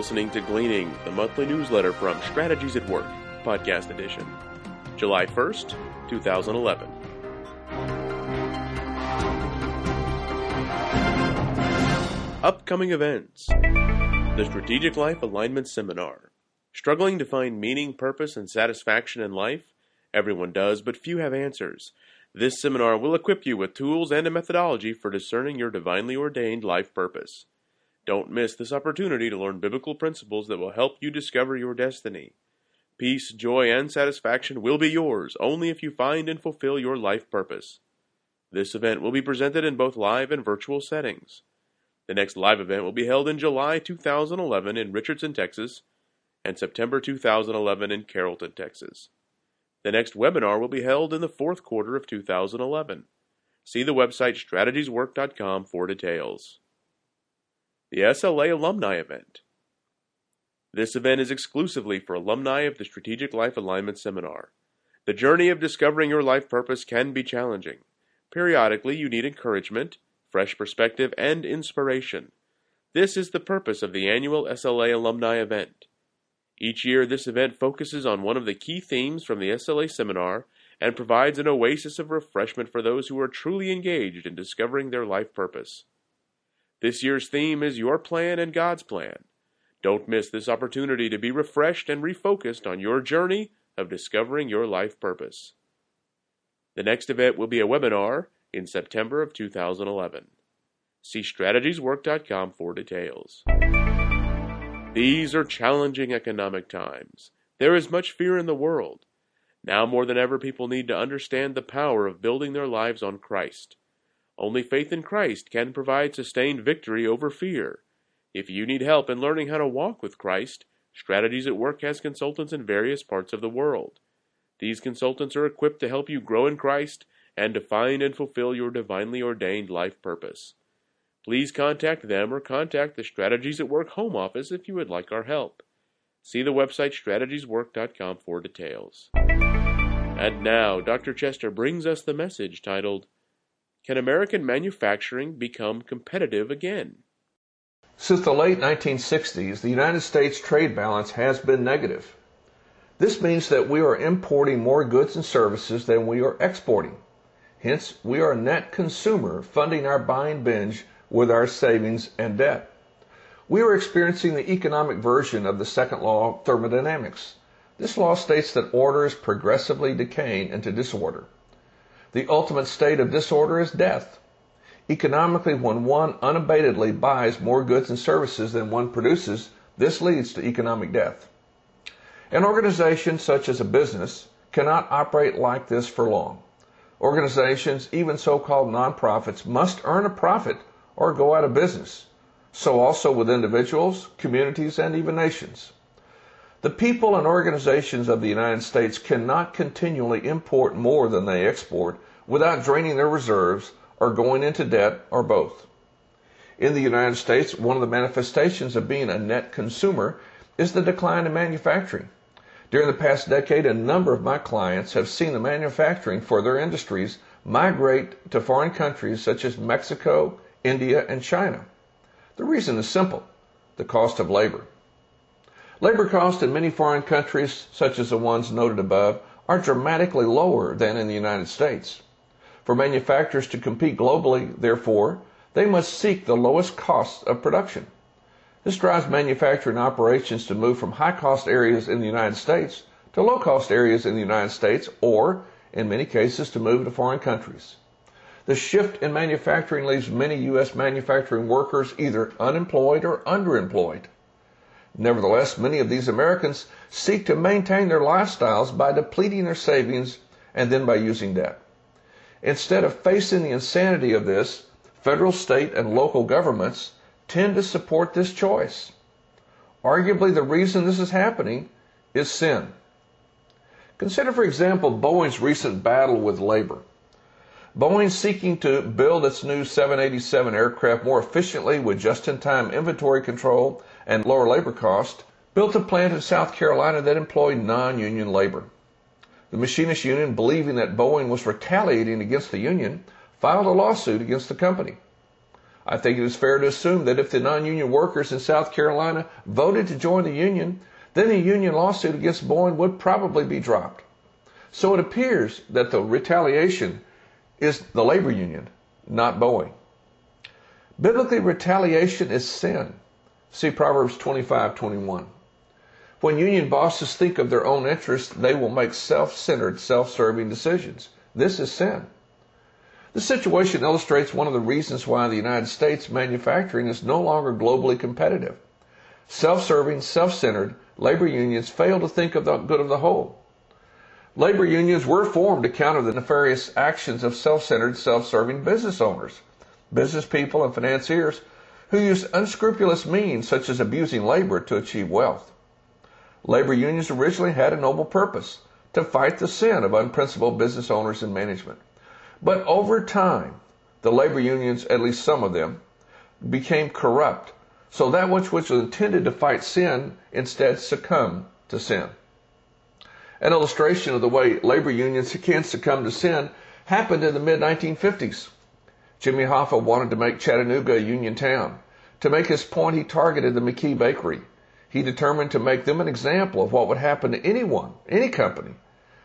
listening to Gleaning, the monthly newsletter from Strategies at Work, podcast edition, July 1st, 2011. Upcoming events The Strategic Life Alignment Seminar. Struggling to find meaning, purpose, and satisfaction in life? Everyone does, but few have answers. This seminar will equip you with tools and a methodology for discerning your divinely ordained life purpose. Don't miss this opportunity to learn biblical principles that will help you discover your destiny. Peace, joy, and satisfaction will be yours only if you find and fulfill your life purpose. This event will be presented in both live and virtual settings. The next live event will be held in July 2011 in Richardson, Texas, and September 2011 in Carrollton, Texas. The next webinar will be held in the fourth quarter of 2011. See the website strategieswork.com for details. The SLA Alumni Event. This event is exclusively for alumni of the Strategic Life Alignment Seminar. The journey of discovering your life purpose can be challenging. Periodically, you need encouragement, fresh perspective, and inspiration. This is the purpose of the annual SLA Alumni event. Each year, this event focuses on one of the key themes from the SLA seminar and provides an oasis of refreshment for those who are truly engaged in discovering their life purpose. This year's theme is Your Plan and God's Plan. Don't miss this opportunity to be refreshed and refocused on your journey of discovering your life purpose. The next event will be a webinar in September of 2011. See strategieswork.com for details. These are challenging economic times. There is much fear in the world. Now more than ever, people need to understand the power of building their lives on Christ. Only faith in Christ can provide sustained victory over fear. If you need help in learning how to walk with Christ, Strategies at Work has consultants in various parts of the world. These consultants are equipped to help you grow in Christ and to find and fulfill your divinely ordained life purpose. Please contact them or contact the Strategies at Work home office if you would like our help. See the website strategieswork.com for details. And now, Dr. Chester brings us the message titled, Can American Manufacturing Become Competitive Again? Since the late 1960s, the United States trade balance has been negative. This means that we are importing more goods and services than we are exporting. Hence, we are a net consumer funding our buying binge with our savings and debt. We are experiencing the economic version of the second law of thermodynamics. This law states that order is progressively decaying into disorder. The ultimate state of disorder is death. Economically, when one unabatedly buys more goods and services than one produces, this leads to economic death. An organization, such as a business, cannot operate like this for long. Organizations, even so-called nonprofits, must earn a profit or go out of business. So also with individuals, communities, and even nations. The people and organizations of the United States cannot continually import more than they export without draining their reserves or going into debt or both. In the United States, one of the manifestations of being a net consumer is the decline in manufacturing. During the past decade, a number of my clients have seen the manufacturing for their industries migrate to foreign countries such as Mexico, India, and China. The reason is simple the cost of labor. Labor costs in many foreign countries, such as the ones noted above, are dramatically lower than in the United States. For manufacturers to compete globally, therefore, they must seek the lowest costs of production. This drives manufacturing operations to move from high cost areas in the United States to low cost areas in the United States or, in many cases, to move to foreign countries. The shift in manufacturing leaves many U.S. manufacturing workers either unemployed or underemployed. Nevertheless, many of these Americans seek to maintain their lifestyles by depleting their savings and then by using debt. Instead of facing the insanity of this, federal, state, and local governments tend to support this choice. Arguably, the reason this is happening is sin. Consider, for example, Boeing's recent battle with labor. Boeing seeking to build its new 787 aircraft more efficiently with just-in-time inventory control and lower labor cost, built a plant in South Carolina that employed non-union labor. The machinist union, believing that Boeing was retaliating against the union, filed a lawsuit against the company. I think it is fair to assume that if the non-union workers in South Carolina voted to join the union, then the union lawsuit against Boeing would probably be dropped. So it appears that the retaliation is the labor union, not Boeing. Biblically, retaliation is sin. See Proverbs 25:21. When union bosses think of their own interests, they will make self-centered, self-serving decisions. This is sin. The situation illustrates one of the reasons why the United States manufacturing is no longer globally competitive. Self-serving, self-centered labor unions fail to think of the good of the whole. Labor unions were formed to counter the nefarious actions of self-centered, self-serving business owners, business people, and financiers who use unscrupulous means such as abusing labor to achieve wealth. Labor unions originally had a noble purpose to fight the sin of unprincipled business owners and management. But over time, the labor unions, at least some of them, became corrupt. So that which was intended to fight sin instead succumbed to sin. An illustration of the way labor unions can succumb to sin happened in the mid 1950s. Jimmy Hoffa wanted to make Chattanooga a union town. To make his point, he targeted the McKee Bakery. He determined to make them an example of what would happen to anyone, any company,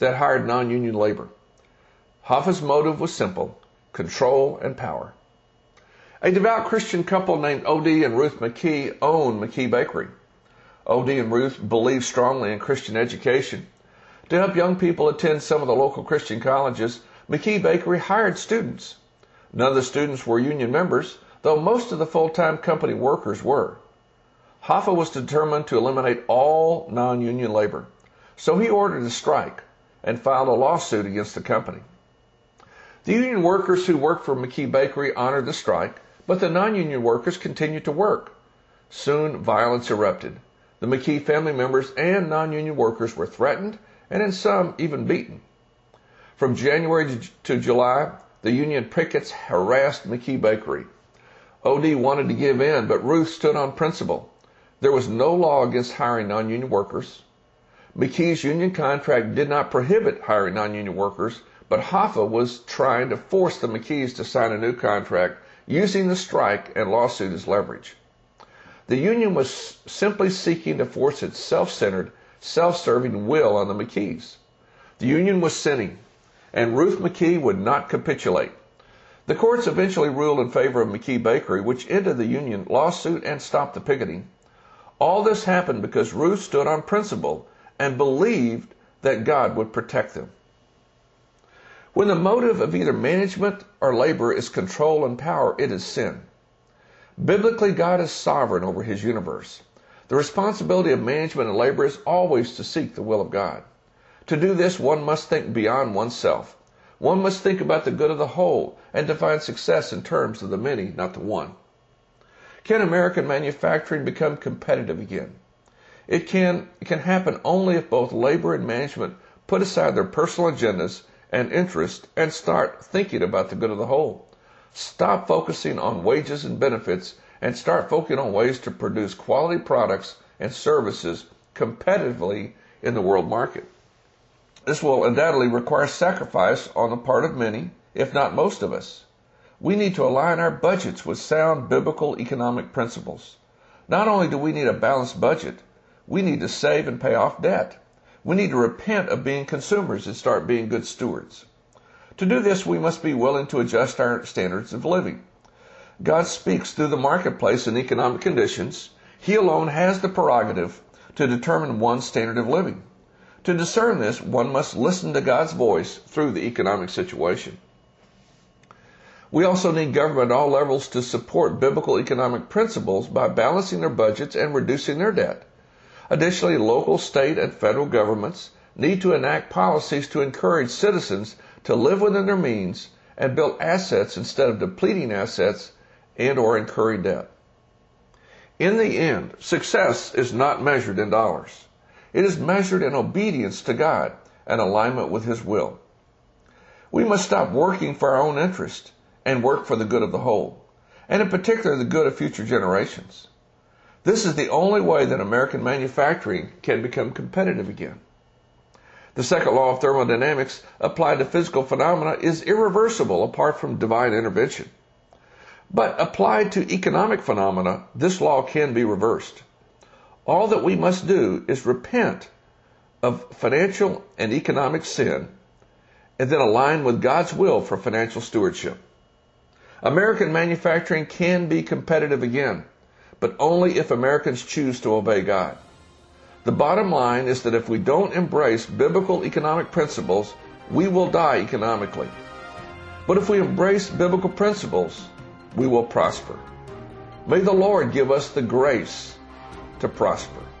that hired non union labor. Hoffa's motive was simple control and power. A devout Christian couple named O.D. and Ruth McKee owned McKee Bakery. O.D. and Ruth believed strongly in Christian education. To help young people attend some of the local Christian colleges, McKee Bakery hired students. None of the students were union members, though most of the full-time company workers were. Hoffa was determined to eliminate all non-union labor, so he ordered a strike and filed a lawsuit against the company. The union workers who worked for McKee Bakery honored the strike, but the non-union workers continued to work. Soon violence erupted. The McKee family members and non-union workers were threatened and in some even beaten. From January to July, the union pickets harassed McKee Bakery. OD wanted to give in, but Ruth stood on principle. There was no law against hiring non-union workers. McKee's union contract did not prohibit hiring non-union workers, but Hoffa was trying to force the McKees to sign a new contract using the strike and lawsuit as leverage. The union was simply seeking to force its self-centered, self-serving will on the McKees. The union was sinning, and Ruth McKee would not capitulate. The courts eventually ruled in favor of McKee Bakery, which ended the union lawsuit and stopped the picketing. All this happened because Ruth stood on principle and believed that God would protect them. When the motive of either management or labor is control and power, it is sin. Biblically, God is sovereign over his universe. The responsibility of management and labor is always to seek the will of God. To do this, one must think beyond oneself. One must think about the good of the whole and define success in terms of the many, not the one. Can American manufacturing become competitive again? It can, it can happen only if both labor and management put aside their personal agendas and interests and start thinking about the good of the whole. Stop focusing on wages and benefits and start focusing on ways to produce quality products and services competitively in the world market. This will undoubtedly require sacrifice on the part of many, if not most of us. We need to align our budgets with sound biblical economic principles. Not only do we need a balanced budget, we need to save and pay off debt. We need to repent of being consumers and start being good stewards. To do this, we must be willing to adjust our standards of living. God speaks through the marketplace and economic conditions. He alone has the prerogative to determine one's standard of living. To discern this, one must listen to God's voice through the economic situation. We also need government at all levels to support biblical economic principles by balancing their budgets and reducing their debt. Additionally, local, state, and federal governments need to enact policies to encourage citizens to live within their means and build assets instead of depleting assets and or incurring debt. In the end, success is not measured in dollars. It is measured in obedience to God and alignment with His will. We must stop working for our own interest and work for the good of the whole, and in particular the good of future generations. This is the only way that American manufacturing can become competitive again. The second law of thermodynamics applied to physical phenomena is irreversible apart from divine intervention. But applied to economic phenomena, this law can be reversed. All that we must do is repent of financial and economic sin and then align with God's will for financial stewardship. American manufacturing can be competitive again, but only if Americans choose to obey God. The bottom line is that if we don't embrace biblical economic principles, we will die economically. But if we embrace biblical principles, we will prosper. May the Lord give us the grace to prosper.